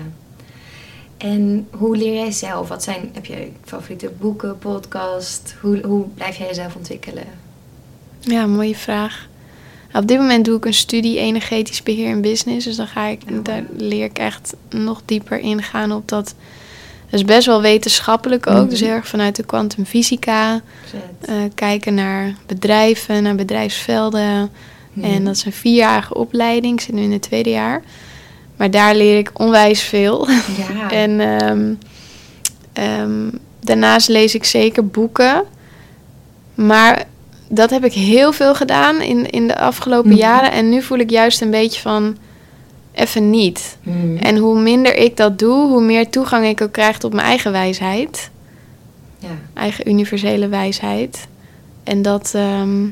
En hoe leer jij zelf? Wat zijn, heb je favoriete boeken, podcast? Hoe, hoe blijf jij jezelf ontwikkelen?
Ja, mooie vraag. Op dit moment doe ik een studie energetisch beheer in business. Dus dan ga ik,
Oh,
daar leer ik echt nog dieper ingaan op dat. Dat is best wel wetenschappelijk ook.
Mhm.
Dus heel erg vanuit de kwantumfysica. Eh, kijken naar bedrijven, naar bedrijfsvelden.
Mhm.
En dat is een vierjarige opleiding. Ik zit nu in het tweede jaar. Maar daar leer ik onwijs veel.
Ja.
en ehm, ehm, daarnaast lees ik zeker boeken. Maar dat heb ik heel veel gedaan in, in de afgelopen
Mhm.
jaren. En nu voel ik juist een beetje van even niet.
Mhm.
En hoe minder ik dat doe, hoe meer toegang ik ook krijg tot mijn eigen wijsheid.
ja.
Eigen universele wijsheid. En dat, ehm,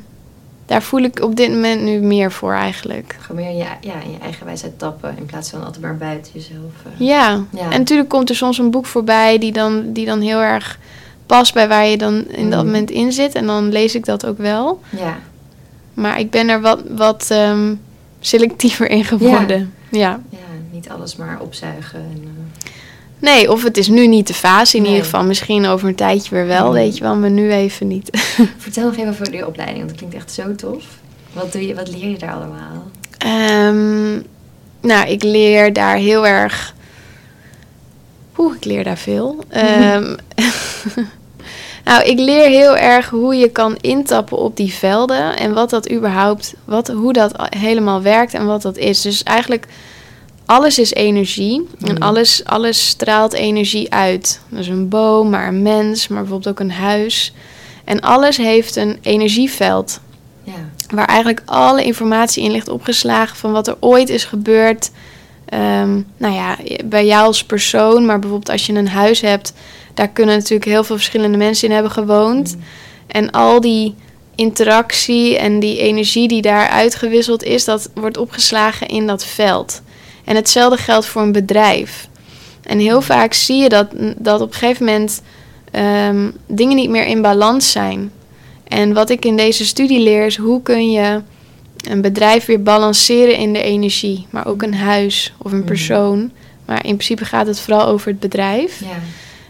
daar voel ik op dit moment nu meer voor eigenlijk.
Gewoon meer in je, ja, in je eigen wijsheid tappen. In plaats van altijd maar buiten jezelf. eh.
Ja.
Ja.
en natuurlijk komt er soms een boek voorbij die dan, die dan heel erg past bij waar je dan in dat
Mhm.
moment in zit. En dan lees ik dat ook wel.
ja.
Maar ik ben er wat, wat ehm, selectiever in geworden. Ja.
Ja, niet alles maar opzuigen. En, eh,
Nee, of het is nu niet de fase. In
Nee.
ieder geval misschien over een tijdje weer wel,
Mhm.
weet je wel. Maar nu even niet.
Vertel nog even over die opleiding, want dat klinkt echt zo tof. Wat, doe je, wat leer je daar allemaal?
Ehm, nou, ik leer daar heel erg. Oeh, ik leer daar veel. Ehm, nou, ik leer heel erg hoe je kan intappen op die velden en wat dat überhaupt, wat, hoe dat helemaal werkt en wat dat is. Dus eigenlijk alles is energie en
Mhm.
alles, alles straalt energie uit. Dus een boom, maar een mens, maar bijvoorbeeld ook een huis. En alles heeft een energieveld
Ja.
waar eigenlijk alle informatie in ligt opgeslagen van wat er ooit is gebeurd. Ehm, nou ja, bij jou als persoon, maar bijvoorbeeld als je een huis hebt, daar kunnen natuurlijk heel veel verschillende mensen in hebben gewoond.
Mhm.
En al die interactie en die energie die daar uitgewisseld is, dat wordt opgeslagen in dat veld. En hetzelfde geldt voor een bedrijf. En heel vaak zie je dat, dat op een gegeven moment ehm, dingen niet meer in balans zijn. En wat ik in deze studie leer is hoe kun je een bedrijf weer balanceren in de energie. Maar ook een huis of een
Mhm.
persoon. Maar in principe gaat het vooral over het bedrijf.
Ja.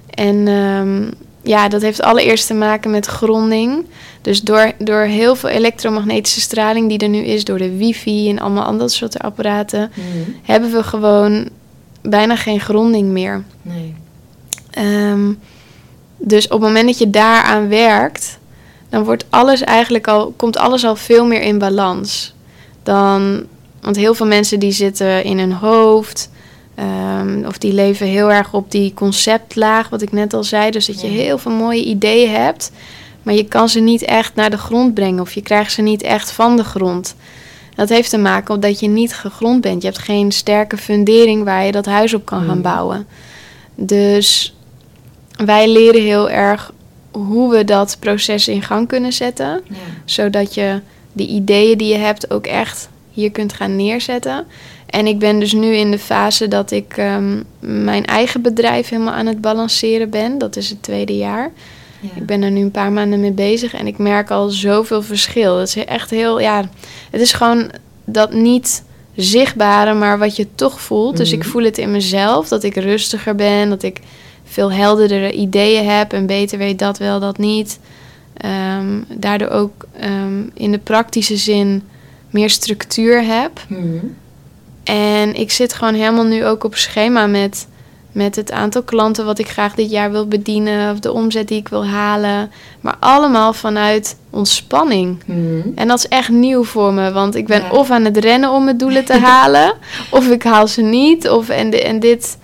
En ehm, ja, dat heeft allereerst te maken met gronding. Dus door, door heel veel elektromagnetische straling die er nu is, door de wifi en allemaal andere soorten apparaten,
Mhm.
hebben we gewoon bijna geen gronding meer.
Nee.
Ehm, dus op het moment dat je daaraan werkt, dan wordt alles eigenlijk al, komt alles al veel meer in balans. Dan, want heel veel mensen die zitten in hun hoofd. ehm, of die leven heel erg op die conceptlaag, wat ik net al zei. Dus dat je heel veel mooie ideeën hebt. Maar je kan ze niet echt naar de grond brengen. Of je krijgt ze niet echt van de grond. Dat heeft te maken omdat je niet gegrond bent. Je hebt geen sterke fundering waar je dat huis op kan gaan
Mm.
bouwen. Dus wij leren heel erg hoe we dat proces in gang kunnen zetten.
Ja.
Zodat je die ideeën die je hebt ook echt hier kunt gaan neerzetten. En ik ben dus nu in de fase dat ik ehm, mijn eigen bedrijf helemaal aan het balanceren ben. Dat is het tweede jaar.
Ja.
Ik ben er nu een paar maanden mee bezig en ik merk al zoveel verschil. Het is echt heel, ja, het is gewoon dat niet zichtbare, maar wat je toch voelt. Dus ik
Mhm.
voel het in mezelf, dat ik rustiger ben, dat ik veel helderdere ideeën heb en beter weet dat wel, dat niet. Ehm, daardoor ook ehm, in de praktische zin meer structuur heb.
Mhm.
En ik zit gewoon helemaal nu ook op schema met, met het aantal klanten wat ik graag dit jaar wil bedienen. Of de omzet die ik wil halen. Maar allemaal vanuit ontspanning.
Mhm.
En dat is echt nieuw voor me. Want ik ben
Ja.
of aan het rennen om mijn doelen te halen. of ik haal ze niet. Of, en, di- en dit...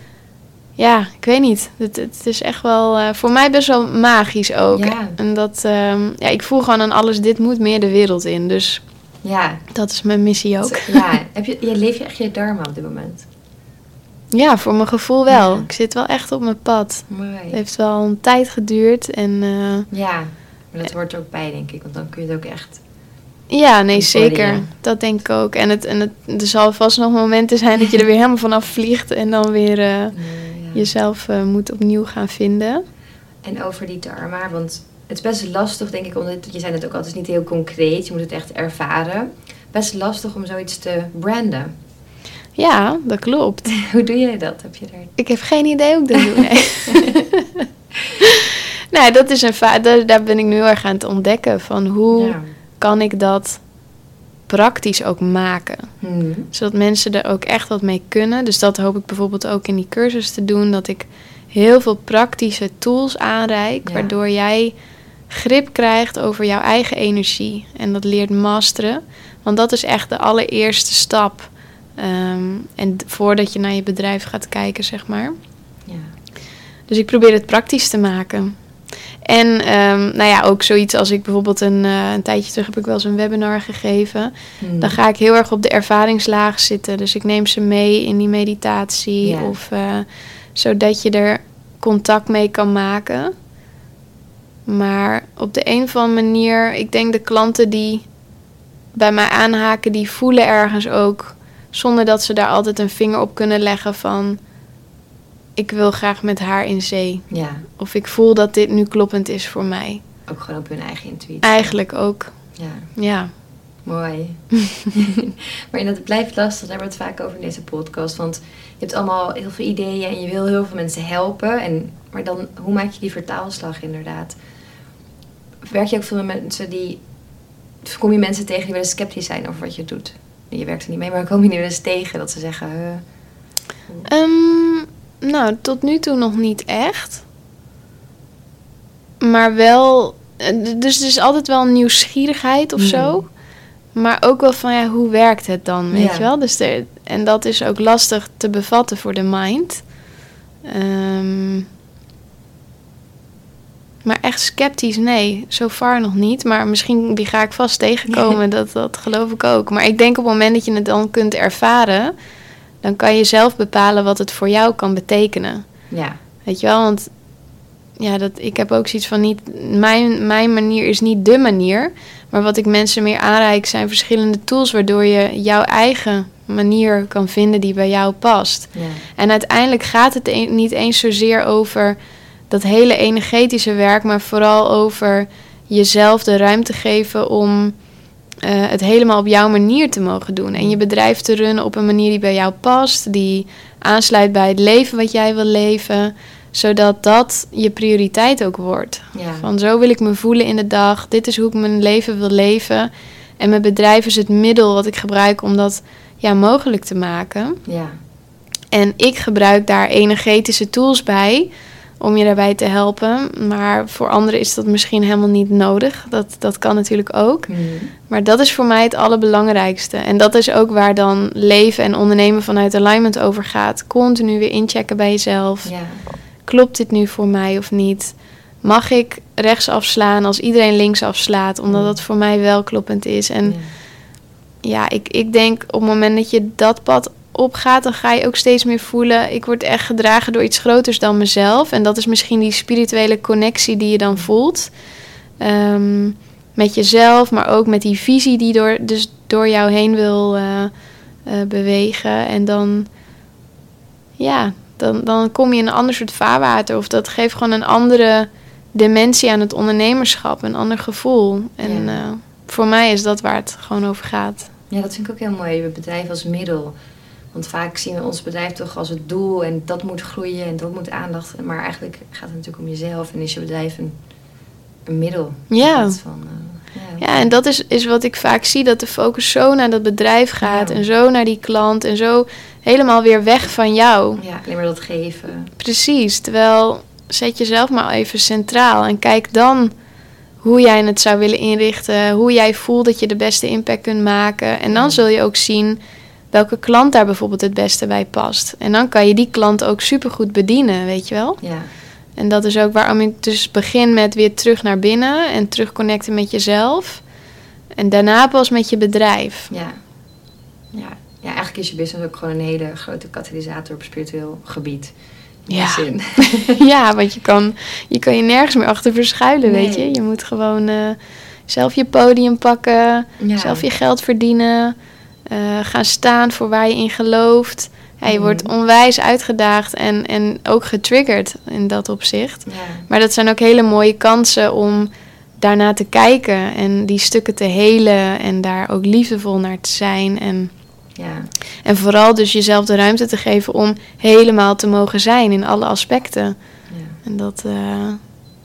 Ja, ik weet niet. Het, het is echt wel eh, voor mij best wel magisch ook.
Ja.
En dat... ehm, ja, ik voel gewoon aan alles, dit moet meer de wereld in. Dus
Ja.
dat is mijn missie ook.
Ja. Heb je, je leef je echt je dharma op dit moment?
Ja, voor mijn gevoel wel.
Ja.
Ik zit wel echt op mijn pad.
Mooi.
Het heeft wel een tijd geduurd. En eh,
Ja. Maar dat hoort er ook bij, denk ik. Want dan kun je het ook echt...
ja, nee, zeker. Dat denk ik ook. En, het, en het, er zal vast nog momenten zijn dat je er weer helemaal vanaf vliegt. En dan weer eh. Jezelf eh, moet opnieuw gaan vinden.
En over die dharma, want het is best lastig, denk ik, omdat je zei het ook altijd niet heel concreet. Je moet het echt ervaren. Best lastig om zoiets te branden.
Ja, dat klopt.
Hoe doe jij dat? Heb je daar...
Ik heb geen idee hoe ik dat doe. Nee. nou, dat is een daar, daar ben ik nu erg aan het ontdekken. Van hoe
Ja.
kan ik dat praktisch ook maken?
Mhm.
Zodat mensen er ook echt wat mee kunnen. Dus dat hoop ik bijvoorbeeld ook in die cursus te doen. Dat ik heel veel praktische tools aanreik.
Ja.
Waardoor jij grip krijgt over jouw eigen energie. En dat leert masteren. Want dat is echt de allereerste stap. Ehm, en voordat je naar je bedrijf gaat kijken, zeg maar.
Ja.
Dus ik probeer het praktisch te maken. En ehm, nou ja, ook zoiets als ik bijvoorbeeld een, eh, een tijdje terug heb ik wel eens een webinar gegeven.
Mhm.
Dan ga ik heel erg op de ervaringslaag zitten. Dus ik neem ze mee in die meditatie.
Ja.
Of eh, zodat je er contact mee kan maken. Maar op de een of andere manier, ik denk de klanten die bij mij aanhaken, die voelen ergens ook, zonder dat ze daar altijd een vinger op kunnen leggen van, ik wil graag met haar in zee.
Ja,
Of ik voel dat dit nu kloppend is voor mij.
ook gewoon op hun eigen intuïtie.
Eigenlijk ook,
Ja,
ja.
mooi. maar inderdaad, het blijft lastig. Daar hebben we het vaak over in deze podcast. Want je hebt allemaal heel veel ideeën en je wil heel veel mensen helpen. En, maar dan, hoe maak je die vertaalslag inderdaad? Werk je ook veel met mensen die... Kom je mensen tegen die wel eens sceptisch zijn over wat je doet? Je werkt er niet mee, maar kom je die wel eens tegen dat ze zeggen... "Huh,
Ehm, nou, tot nu toe nog niet echt. Maar wel. eh, Dus er is altijd wel een nieuwsgierigheid of zo. Maar ook wel van ja, hoe werkt het dan? Weet
Ja.
je wel? Dus er, en dat is ook lastig te bevatten voor de mind. Ehm, maar echt sceptisch, nee. So far nog niet. Maar misschien die ga ik vast tegenkomen. dat, dat geloof ik ook. Maar ik denk op het moment dat je het dan kunt ervaren dan kan je zelf bepalen wat het voor jou kan betekenen.
Ja,
Weet je wel? Want ja, dat, ik heb ook zoiets van niet. Mijn, mijn manier is niet de manier. Maar wat ik mensen meer aanreik zijn verschillende tools waardoor je jouw eigen manier kan vinden die bij jou past.
ja,
En uiteindelijk gaat het een- niet eens zozeer over dat hele energetische werk, maar vooral over jezelf de ruimte geven om eh, het helemaal op jouw manier te mogen doen. En je bedrijf te runnen op een manier die bij jou past, die aansluit bij het leven wat jij wil leven, zodat dat je prioriteit ook wordt.
ja.
Van zo wil ik me voelen in de dag, dit is hoe ik mijn leven wil leven. En mijn bedrijf is het middel wat ik gebruik om dat ja, mogelijk te maken.
ja.
En ik gebruik daar energetische tools bij om je daarbij te helpen. Maar voor anderen is dat misschien helemaal niet nodig. Dat, dat kan natuurlijk ook.
Mhm.
Maar dat is voor mij het allerbelangrijkste. En dat is ook waar dan leven en ondernemen vanuit alignment over gaat. Continu weer inchecken bij jezelf.
ja.
Klopt dit nu voor mij of niet? Mag ik rechts afslaan als iedereen links afslaat? Omdat
Mm.
dat voor mij wel kloppend is. En
ja.
ja, ik, ik denk op het moment dat je dat pad opgaat, dan ga je ook steeds meer voelen. Ik word echt gedragen door iets groters dan mezelf. En dat is misschien die spirituele connectie die je dan voelt. Ehm, met jezelf, maar ook met die visie die door, dus door jou heen wil eh, eh, bewegen. En dan, ja, dan, dan kom je in een ander soort vaarwater. Of dat geeft gewoon een andere dimensie aan het ondernemerschap, een ander gevoel. En
Ja.
eh, voor mij is dat waar het gewoon over gaat.
Ja, dat vind ik ook heel mooi. Je bedrijf als middel. Want vaak zien we ons bedrijf toch als het doel en dat moet groeien en dat moet aandacht. Maar eigenlijk gaat het natuurlijk om jezelf en is je bedrijf een, een middel.
Ja.
Van, uh,
ja. ja, en dat is, is wat ik vaak zie, dat de focus zo naar dat bedrijf gaat en zo naar die klant en zo helemaal weer weg van jou.
Ja, alleen maar dat geven.
Precies, terwijl zet jezelf maar even centraal en kijk dan hoe jij het zou willen inrichten, hoe jij voelt dat je de beste impact kunt maken. En dan zul je ook zien welke klant daar bijvoorbeeld het beste bij past. En dan kan je die klant ook supergoed bedienen, weet je wel?
Ja.
En dat is ook waarom ik dus begin met weer terug naar binnen en terug connecten met jezelf. En daarna pas met je bedrijf.
Ja. Ja. ja, eigenlijk is je business ook gewoon een hele grote katalysator op spiritueel gebied.
Ja. ja, want je kan, je kan je nergens meer achter verschuilen, weet je. Je moet gewoon uh, zelf je podium pakken, zelf je geld verdienen, gaan staan voor waar je in gelooft. Ja, je wordt mhm. onwijs uitgedaagd en, en ook getriggerd in dat opzicht.
Ja.
Maar dat zijn ook hele mooie kansen om daarna te kijken en die stukken te helen en daar ook liefdevol naar te zijn. En
ja.
En vooral dus jezelf de ruimte te geven om helemaal te mogen zijn in alle aspecten.
Ja.
En dat uh,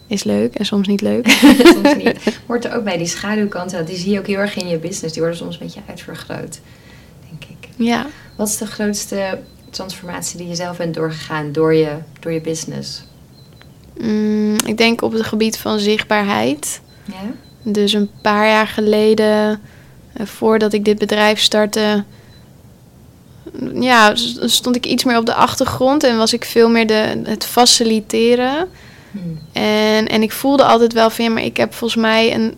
is leuk en soms niet leuk.
soms niet. Hoort er ook bij die schaduwkanten, die zie je ook heel erg in je business. Die worden soms een beetje uitvergroot, denk ik.
Ja.
Wat is de grootste transformatie die je zelf bent doorgegaan door je, door je business?
Mm, ik denk op het gebied van zichtbaarheid.
Ja?
Dus een paar jaar geleden, uh, voordat ik dit bedrijf startte, ja, stond ik iets meer op de achtergrond en was ik veel meer de, het faciliteren.
Hmm.
En, en ik voelde altijd wel van ja, maar ik heb volgens mij een,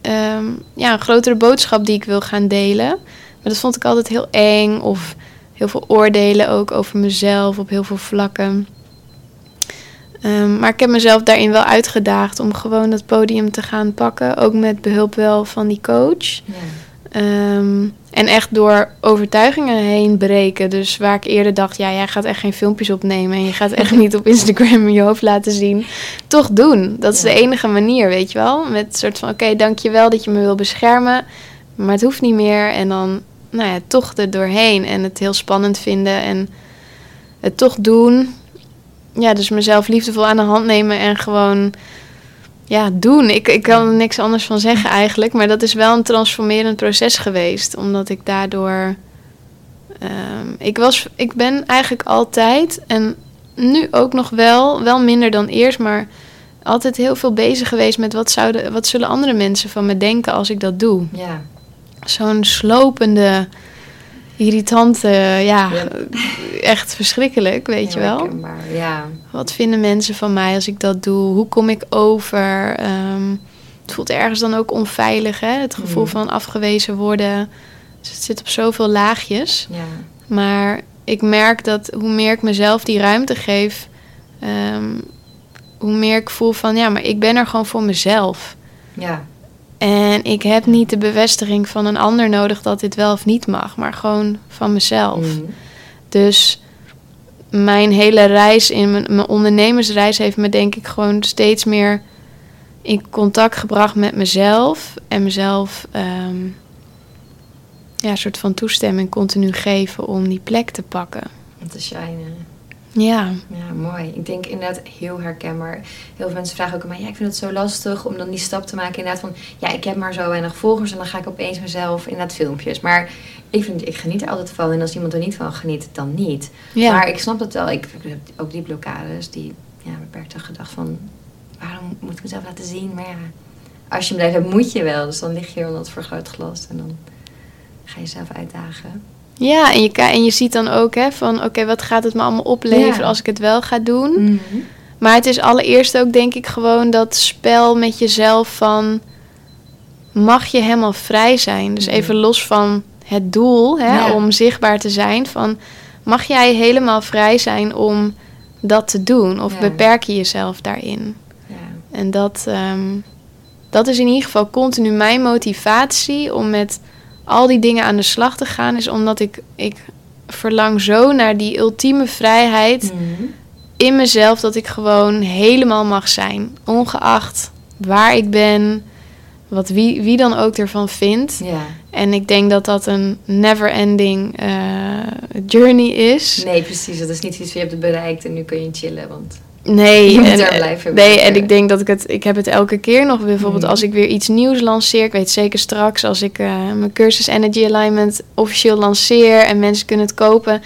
ehm, ja, een grotere boodschap die ik wil gaan delen. Maar dat vond ik altijd heel eng of heel veel oordelen ook over mezelf op heel veel vlakken. Um, maar ik heb mezelf daarin wel uitgedaagd om gewoon het podium te gaan pakken. Ook met behulp wel van die coach. Um, en echt door overtuigingen heen breken. Dus waar ik eerder dacht, ja, jij gaat echt geen filmpjes opnemen. En je gaat echt niet op Instagram je hoofd laten zien. Toch doen. Dat is de enige manier, weet je wel. Met een soort van, oké, okay, dankjewel dat je me wil beschermen. Maar het hoeft niet meer. En dan, nou ja, toch er doorheen. En het heel spannend vinden. En het toch doen. Ja, dus mezelf liefdevol aan de hand nemen. En gewoon ja, doen. Ik, ik kan er niks anders van zeggen eigenlijk. Maar dat is wel een transformerend proces geweest. Omdat ik daardoor. Um, ik, was, ik ben eigenlijk altijd, en nu ook nog wel, wel minder dan eerst, maar altijd heel veel bezig geweest met wat, zouden, wat zullen andere mensen van me denken als ik dat doe.
Ja.
Zo'n slopende irritante, ja, echt verschrikkelijk, weet je wel.
Ja.
Wat vinden mensen van mij als ik dat doe? Hoe kom ik over? Um, het voelt ergens dan ook onveilig, hè? Het gevoel mm. van afgewezen worden. Dus het zit op zoveel laagjes.
Ja.
Maar ik merk dat hoe meer ik mezelf die ruimte geef, um, hoe meer ik voel van ja, maar ik ben er gewoon voor mezelf.
Ja.
En ik heb niet de bevestiging van een ander nodig dat dit wel of niet mag, maar gewoon van mezelf.
Mm.
Dus mijn hele reis in mijn, mijn, ondernemersreis heeft me denk ik gewoon steeds meer in contact gebracht met mezelf en mezelf um, ja, een soort van toestemming continu geven om die plek te pakken.
Om te shinen.
Ja.
Ja, mooi. Ik denk inderdaad heel herkenbaar. Heel veel mensen vragen ook aan mij, ja, ik vind het zo lastig om dan die stap te maken. Inderdaad van, ja, ik heb maar zo weinig volgers en dan ga ik opeens mezelf inderdaad filmpjes. Maar ik, vind, ik geniet er altijd van en als iemand er niet van geniet, dan niet.
Ja.
Maar ik snap dat wel. Ik heb ook die blokkades, die ja, beperkte gedacht van, waarom moet ik mezelf laten zien? Maar ja, als je hem hebt, moet je wel. Dus dan lig je onder het vergrootglas en dan ga je jezelf uitdagen.
Ja, en je, en je ziet dan ook hè, van oké, wat gaat het me allemaal opleveren ja. als ik het wel ga doen.
Mm -hmm.
Maar het is allereerst ook denk ik gewoon dat spel met jezelf van mag je helemaal vrij zijn. Dus even los van het doel hè,
ja.
om zichtbaar te zijn. Van mag jij helemaal vrij zijn om dat te doen? Of
Ja.
beperk je jezelf daarin?
Ja.
En dat, ehm, dat is in ieder geval continu mijn motivatie om met al die dingen aan de slag te gaan. Is omdat ik, ik verlang zo naar die ultieme vrijheid
Mhm.
in mezelf. Dat ik gewoon helemaal mag zijn. Ongeacht waar ik ben. Wat wie, wie dan ook ervan vindt. En ik denk dat dat een never-ending eh, journey is.
Nee, precies. Dat is niet iets wat je hebt bereikt en nu kun je chillen. Want
Nee,
Je
en,
daar blijven
nee, en ik denk dat ik het, ik heb het elke keer nog. Bijvoorbeeld
Mhm.
als ik weer iets nieuws lanceer. Ik weet zeker straks als ik eh, mijn cursus Energy Alignment officieel lanceer en mensen kunnen het kopen.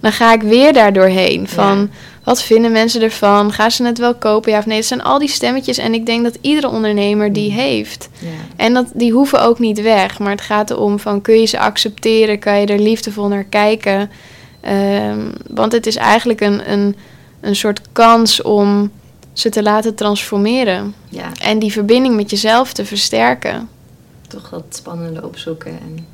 Dan ga ik weer daar doorheen. Van
Ja.
wat vinden mensen ervan? Gaan ze het wel kopen? Ja of nee? Het zijn al die stemmetjes. En ik denk dat iedere ondernemer die
Mhm.
heeft.
ja.
En dat, die hoeven ook niet weg. Maar het gaat erom van kun je ze accepteren? Kan je er liefdevol naar kijken? Ehm, want het is eigenlijk een, een, een soort kans om ze te laten transformeren.
ja,
En die verbinding met jezelf te versterken.
toch dat spannende opzoeken en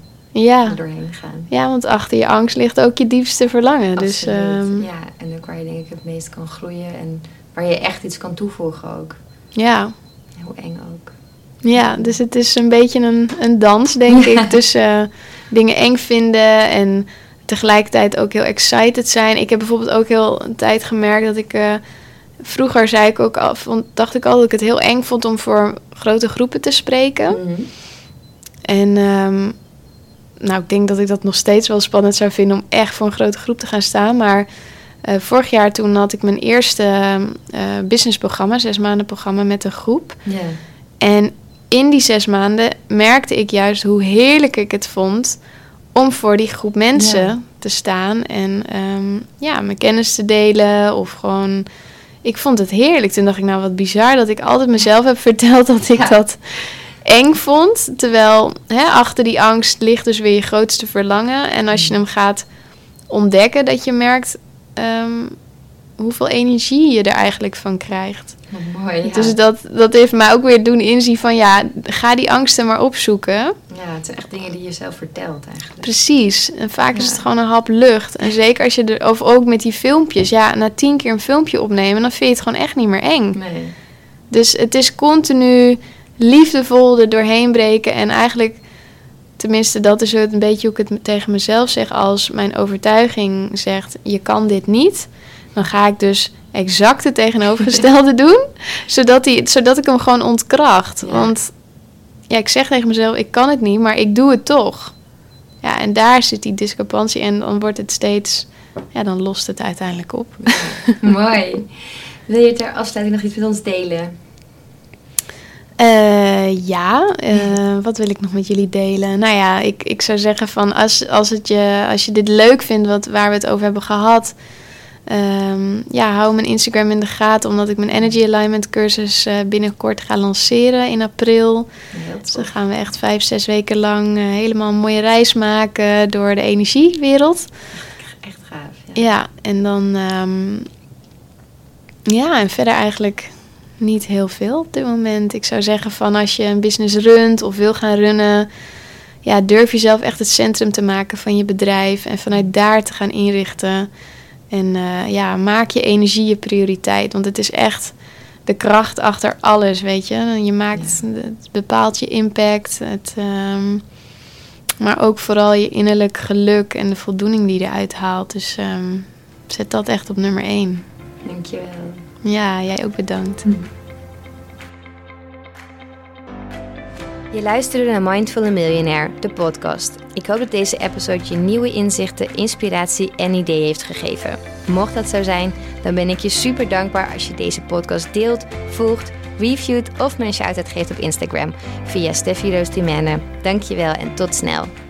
Ja,
er doorheen gaan.
ja want achter je angst ligt ook je diepste verlangen. Dus ehm,
Ja, en ook waar je denk ik het meest kan groeien en waar je echt iets kan toevoegen ook.
ja.
Hoe eng ook.
Ja, dus het is een beetje een, een dans, denk ik, tussen dingen eng vinden en tegelijkertijd ook heel excited zijn. Ik heb bijvoorbeeld ook heel een tijd gemerkt dat ik... eh, vroeger zei ik ook al, vond, dacht ik al dat ik het heel eng vond om voor grote groepen te spreken.
Mhm.
En ehm, nou, ik denk dat ik dat nog steeds wel spannend zou vinden om echt voor een grote groep te gaan staan. Maar eh, vorig jaar toen had ik mijn eerste eh businessprogramma, zes maanden programma met een groep. En in die zes maanden merkte ik juist hoe heerlijk ik het vond om voor die groep mensen
Ja.
te staan en ehm, ja, mijn kennis te delen of gewoon. Ik vond het heerlijk. Toen dacht ik, nou wat bizar dat ik altijd mezelf heb verteld dat ik
Ja.
dat eng vond. Terwijl hè, achter die angst ligt dus weer je grootste verlangen. En als je
Mm.
hem gaat ontdekken, dat je merkt ehm, hoeveel energie je er eigenlijk van krijgt.
Wat mooi. Ja.
Dus dat, dat heeft mij ook weer doen inzien van ja, ga die angsten maar opzoeken.
ja, het zijn echt dingen die je zelf vertelt eigenlijk.
Precies. En vaak is het gewoon een hap lucht. En zeker als je er, of ook met die filmpjes, ja, na tien keer een filmpje opnemen, dan vind je het gewoon echt niet meer eng.
Nee.
Dus het is continu liefdevol er doorheen breken. En eigenlijk, tenminste, dat is het een beetje hoe ik het tegen mezelf zeg. Als mijn overtuiging zegt: je kan dit niet, dan ga ik dus exact het tegenovergestelde doen. Zodat, die, zodat ik hem gewoon ontkracht.
Ja.
Want ja, ik zeg tegen mezelf: ik kan het niet, maar ik doe het toch. Ja, en daar zit die discrepantie. En dan wordt het steeds. Ja, dan lost het uiteindelijk op.
mooi. Wil je ter afsluiting nog iets met ons delen?
Eh, ja, wat wil ik nog met jullie delen? Nou ja, ik, ik zou zeggen van als, als, het je, als je dit leuk vindt, wat, waar we het over hebben gehad, ehm, ja, hou mijn Instagram in de gaten, omdat ik mijn Energy Alignment cursus eh, binnenkort ga lanceren in april. Dus dan gaan we echt vijf, zes weken lang eh, helemaal een mooie reis maken door de energiewereld.
Echt gaaf. Ja.
Ja, en dan. ehm, ja, en verder eigenlijk niet heel veel op dit moment. Ik zou zeggen van als je een business runt of wil gaan runnen, ja, durf jezelf echt het centrum te maken van je bedrijf en vanuit daar te gaan inrichten. En eh, ja, maak je energie je prioriteit, want het is echt de kracht achter alles, weet je. Je maakt, het bepaalt je impact, het, ehm, maar ook vooral je innerlijk geluk en de voldoening die je eruit haalt. Dus ehm, zet dat echt op nummer één.
Dankjewel.
Ja, jij ook bedankt.
Je luisterde naar Mindful Millionaire, de podcast. Ik hoop dat deze episode je nieuwe inzichten, inspiratie en ideeën heeft gegeven. Mocht dat zo zijn, dan ben ik je super dankbaar als je deze podcast deelt, volgt, reviewt of me een shout-out geeft op Instagram via Steffi Roos. Dankjewel en tot snel.